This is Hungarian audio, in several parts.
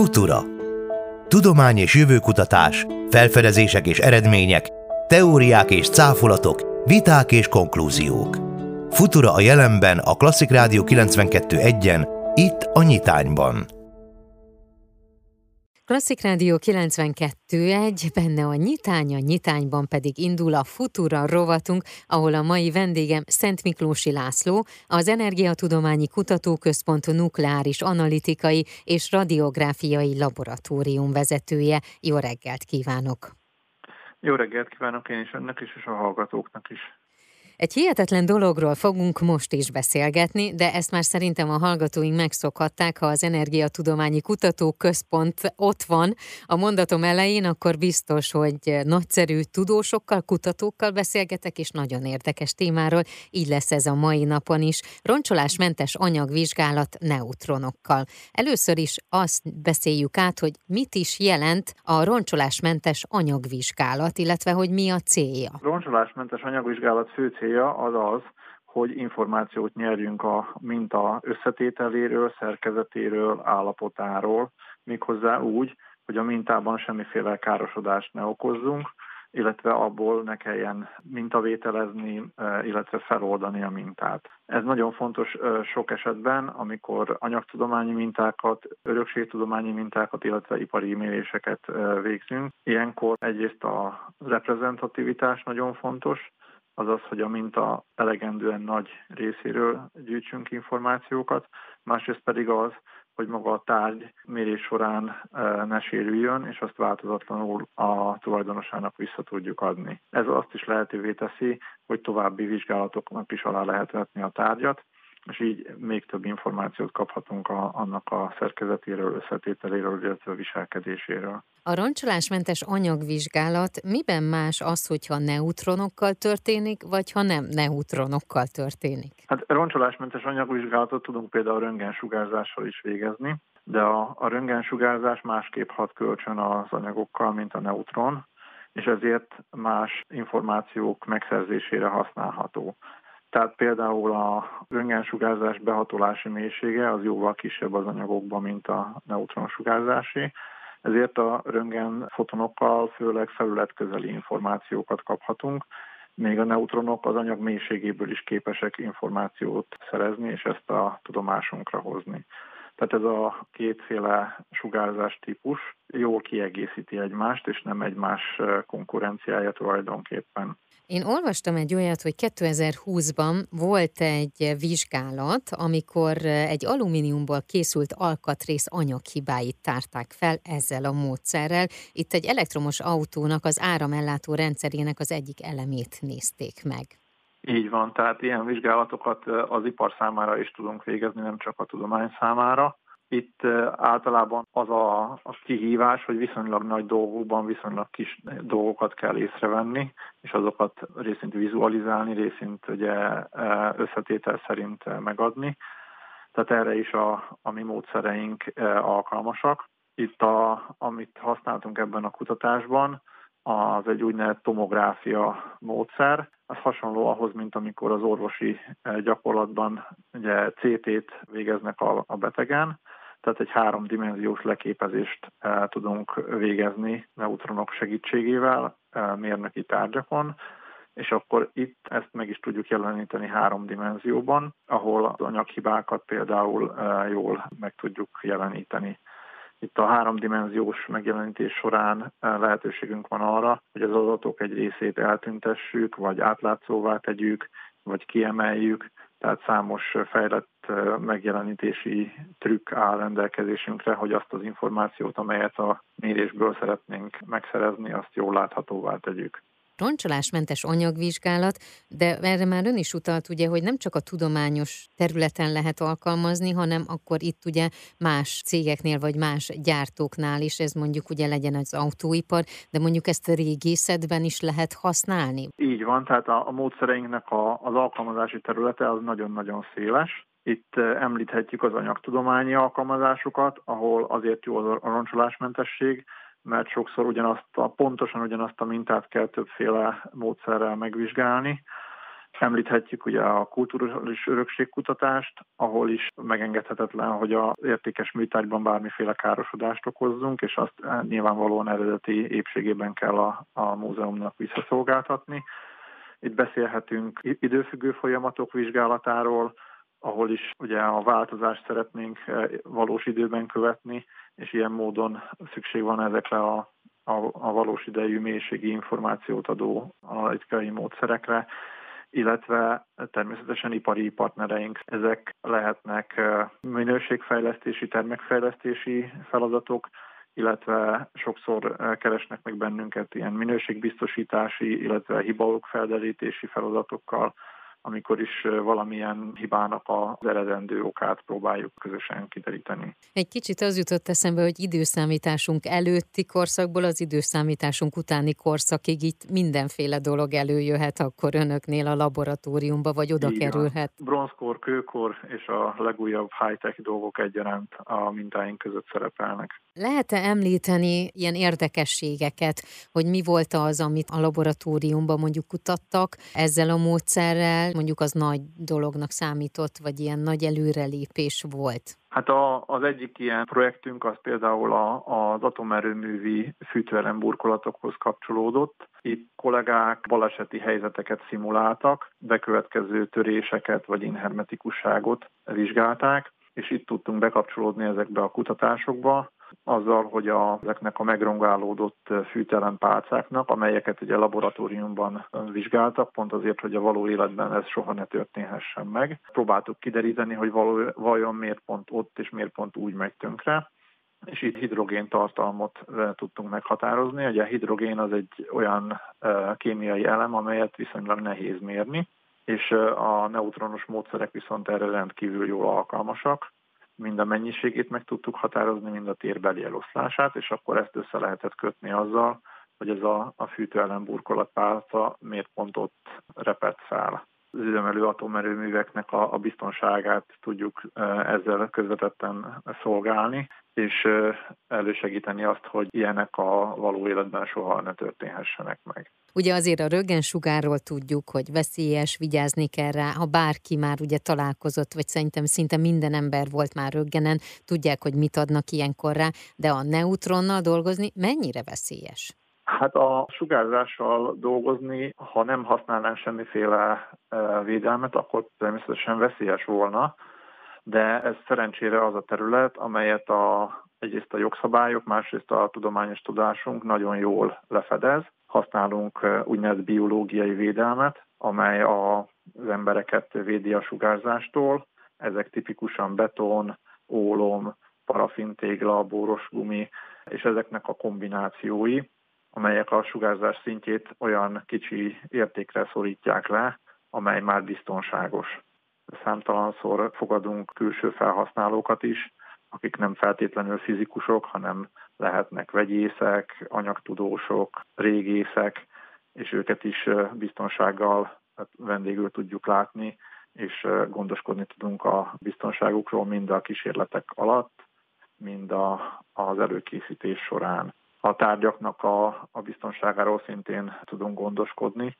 Futura. Tudomány és jövőkutatás, felfedezések és eredmények, teóriák és cáfolatok, viták és konklúziók. Futura a jelenben a Klasszik Rádió 92.1-en, itt a Nyitányban. Klasszik Rádió 92.1, benne a nyitány, a nyitányban pedig indul a Futura rovatunk, ahol a mai vendégem Szent Miklósi László, az Energiatudományi Kutatóközpont nukleáris analitikai és radiográfiai laboratórium vezetője. Jó reggelt kívánok! Jó reggelt kívánok én is önnek is, és a hallgatóknak is. Egy hihetetlen dologról fogunk most is beszélgetni, de ezt már szerintem a hallgatóink megszokhatták, ha az Energiatudományi Kutatóközpont ott van a mondatom elején, akkor biztos, hogy nagyszerű tudósokkal, kutatókkal beszélgetek, és nagyon érdekes témáról, így lesz ez a mai napon is. Roncsolásmentes anyagvizsgálat neutronokkal. Először is azt beszéljük át, hogy mit is jelent a roncsolásmentes anyagvizsgálat, illetve hogy mi a célja. Roncsolásmentes anyagvizsgálat fő célja célja az az, hogy információt nyerjünk a minta összetételéről, szerkezetéről, állapotáról, méghozzá úgy, hogy a mintában semmiféle károsodást ne okozzunk, illetve abból ne kelljen mintavételezni, illetve feloldani a mintát. Ez nagyon fontos sok esetben, amikor anyagtudományi mintákat, örökségtudományi mintákat, illetve ipari méréseket végzünk. Ilyenkor egyrészt a reprezentativitás nagyon fontos, azaz, hogy a minta elegendően nagy részéről gyűjtsünk információkat, másrészt pedig az, hogy maga a tárgy mérés során e, ne sérüljön, és azt változatlanul a tulajdonosának vissza tudjuk adni. Ez azt is lehetővé teszi, hogy további vizsgálatoknak is alá lehet vetni a tárgyat, és így még több információt kaphatunk a, annak a szerkezetéről, összetételéről, illetve a viselkedéséről. A roncsolásmentes anyagvizsgálat miben más az, hogyha neutronokkal történik, vagy ha nem neutronokkal történik? Hát roncsolásmentes anyagvizsgálatot tudunk például röntgensugárzással is végezni, de a, a röntgensugárzás másképp hat kölcsön az anyagokkal, mint a neutron, és ezért más információk megszerzésére használható. Tehát például a röntgensugárzás behatolási mélysége az jóval kisebb az anyagokban, mint a neutronsugárzási, ezért a röntgen fotonokkal főleg felületközeli információkat kaphatunk, még a neutronok az anyag mélységéből is képesek információt szerezni, és ezt a tudomásunkra hozni. Tehát ez a kétféle sugárzás típus jól kiegészíti egymást, és nem egymás konkurenciája tulajdonképpen. Én olvastam egy olyat, hogy 2020-ban volt egy vizsgálat, amikor egy alumíniumból készült alkatrész anyaghibáit tárták fel ezzel a módszerrel. Itt egy elektromos autónak az áramellátó rendszerének az egyik elemét nézték meg. Így van, tehát ilyen vizsgálatokat az ipar számára is tudunk végezni, nem csak a tudomány számára. Itt általában az a, a kihívás, hogy viszonylag nagy dolgokban viszonylag kis dolgokat kell észrevenni, és azokat részint vizualizálni, részint ugye összetétel szerint megadni. Tehát erre is a, a mi módszereink alkalmasak. Itt, a, amit használtunk ebben a kutatásban, az egy úgynevezett tomográfia módszer. Az hasonló ahhoz, mint amikor az orvosi gyakorlatban ugye CT-t végeznek a, a betegen, tehát egy háromdimenziós leképezést el tudunk végezni neutronok segítségével mérnöki tárgyakon, és akkor itt ezt meg is tudjuk jeleníteni három dimenzióban, ahol az anyaghibákat például jól meg tudjuk jeleníteni. Itt a háromdimenziós megjelenítés során lehetőségünk van arra, hogy az adatok egy részét eltüntessük, vagy átlátszóvá tegyük, vagy kiemeljük, tehát számos fejlett megjelenítési trükk áll rendelkezésünkre, hogy azt az információt, amelyet a mérésből szeretnénk megszerezni, azt jól láthatóvá tegyük roncsolásmentes anyagvizsgálat, de erre már ön is utalt, ugye, hogy nem csak a tudományos területen lehet alkalmazni, hanem akkor itt ugye más cégeknél vagy más gyártóknál is, ez mondjuk ugye legyen az autóipar, de mondjuk ezt a régészetben is lehet használni. Így van, tehát a, a módszereinknek a, az alkalmazási területe az nagyon-nagyon széles. Itt eh, említhetjük az anyagtudományi alkalmazásokat, ahol azért jó a roncsolásmentesség, mert sokszor ugyanazt a, pontosan ugyanazt a mintát kell többféle módszerrel megvizsgálni. Említhetjük ugye a kulturális örökségkutatást, ahol is megengedhetetlen, hogy az értékes műtárgyban bármiféle károsodást okozzunk, és azt nyilvánvalóan eredeti épségében kell a, a múzeumnak visszaszolgáltatni. Itt beszélhetünk időfüggő folyamatok vizsgálatáról, ahol is ugye a változást szeretnénk eh, valós időben követni, és ilyen módon szükség van ezekre a, a, a valós idejű mélységi információt adó analitikai módszerekre, illetve természetesen ipari partnereink. Ezek lehetnek eh, minőségfejlesztési, termékfejlesztési feladatok, illetve sokszor eh, keresnek meg bennünket ilyen minőségbiztosítási, illetve hibaok felderítési feladatokkal, amikor is valamilyen hibának az eredendő okát próbáljuk közösen kideríteni. Egy kicsit az jutott eszembe, hogy időszámításunk előtti korszakból az időszámításunk utáni korszakig itt mindenféle dolog előjöhet akkor önöknél a laboratóriumba, vagy oda Igen. kerülhet. Bronzkor, kőkor és a legújabb high-tech dolgok egyaránt a mintáink között szerepelnek. Lehet-e említeni ilyen érdekességeket, hogy mi volt az, amit a laboratóriumban mondjuk kutattak ezzel a módszerrel, mondjuk az nagy dolognak számított, vagy ilyen nagy előrelépés volt? Hát a, az egyik ilyen projektünk az például a, az atomerőművi fűtőelemburkolatokhoz kapcsolódott. Itt kollégák baleseti helyzeteket szimuláltak, bekövetkező töréseket vagy inhermetikusságot vizsgálták, és itt tudtunk bekapcsolódni ezekbe a kutatásokba, azzal, hogy a, ezeknek a megrongálódott fűtelempálcáknak, amelyeket ugye laboratóriumban vizsgáltak, pont azért, hogy a való életben ez soha ne történhessen meg. Próbáltuk kideríteni, hogy való, vajon miért pont ott és miért pont úgy megy tönkre és itt hidrogén tartalmot tudtunk meghatározni. Ugye a hidrogén az egy olyan kémiai elem, amelyet viszonylag nehéz mérni, és a neutronos módszerek viszont erre rendkívül jól alkalmasak mind a mennyiségét meg tudtuk határozni, mind a térbeli eloszlását, és akkor ezt össze lehetett kötni azzal, hogy ez a, a fűtőellenburkolatpálca miért pont ott repett fel. Az üzemelő atomerőműveknek a, a biztonságát tudjuk ezzel közvetetten szolgálni, és elősegíteni azt, hogy ilyenek a való életben soha ne történhessenek meg. Ugye azért a röggensugárról tudjuk, hogy veszélyes, vigyázni kell rá, ha bárki már ugye találkozott, vagy szerintem szinte minden ember volt már röggenen, tudják, hogy mit adnak ilyenkor rá, de a neutronnal dolgozni mennyire veszélyes? Hát a sugárzással dolgozni, ha nem használnánk semmiféle védelmet, akkor természetesen veszélyes volna, de ez szerencsére az a terület, amelyet a, egyrészt a jogszabályok, másrészt a tudományos tudásunk nagyon jól lefedez, használunk úgynevezett biológiai védelmet, amely az embereket védi a sugárzástól. Ezek tipikusan beton, ólom, parafintégla, bóros gumi, és ezeknek a kombinációi, amelyek a sugárzás szintjét olyan kicsi értékre szorítják le, amely már biztonságos. Számtalanszor fogadunk külső felhasználókat is, akik nem feltétlenül fizikusok, hanem lehetnek vegyészek, anyagtudósok, régészek, és őket is biztonsággal hát vendégül tudjuk látni, és gondoskodni tudunk a biztonságukról mind a kísérletek alatt, mind a, az előkészítés során. A tárgyaknak a, a biztonságáról szintén tudunk gondoskodni.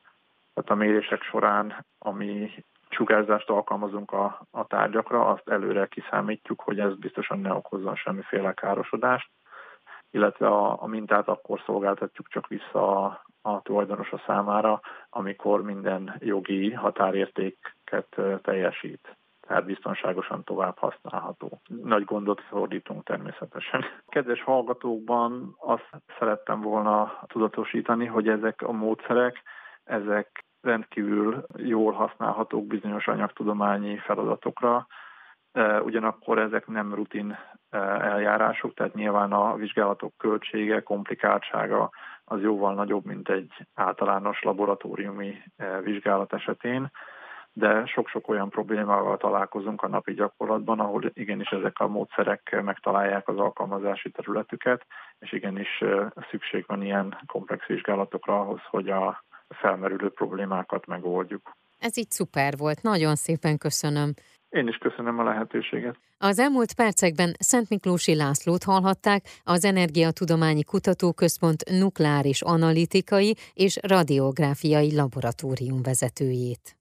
Tehát a mérések során, ami sugárzást alkalmazunk a, a tárgyakra, azt előre kiszámítjuk, hogy ez biztosan ne okozzon semmiféle károsodást, illetve a, a mintát akkor szolgáltatjuk csak vissza a, a tulajdonosa számára, amikor minden jogi határértéket teljesít tehát biztonságosan tovább használható. Nagy gondot fordítunk természetesen. Kedves hallgatókban azt szerettem volna tudatosítani, hogy ezek a módszerek, ezek rendkívül jól használhatók bizonyos anyagtudományi feladatokra, ugyanakkor ezek nem rutin eljárások, tehát nyilván a vizsgálatok költsége, komplikáltsága az jóval nagyobb, mint egy általános laboratóriumi vizsgálat esetén, de sok-sok olyan problémával találkozunk a napi gyakorlatban, ahol igenis ezek a módszerek megtalálják az alkalmazási területüket, és igenis szükség van ilyen komplex vizsgálatokra ahhoz, hogy a felmerülő problémákat megoldjuk. Ez így szuper volt, nagyon szépen köszönöm. Én is köszönöm a lehetőséget. Az elmúlt percekben Szent Miklósi Lászlót hallhatták, az Energiatudományi Kutatóközpont nukleáris analitikai és radiográfiai laboratórium vezetőjét.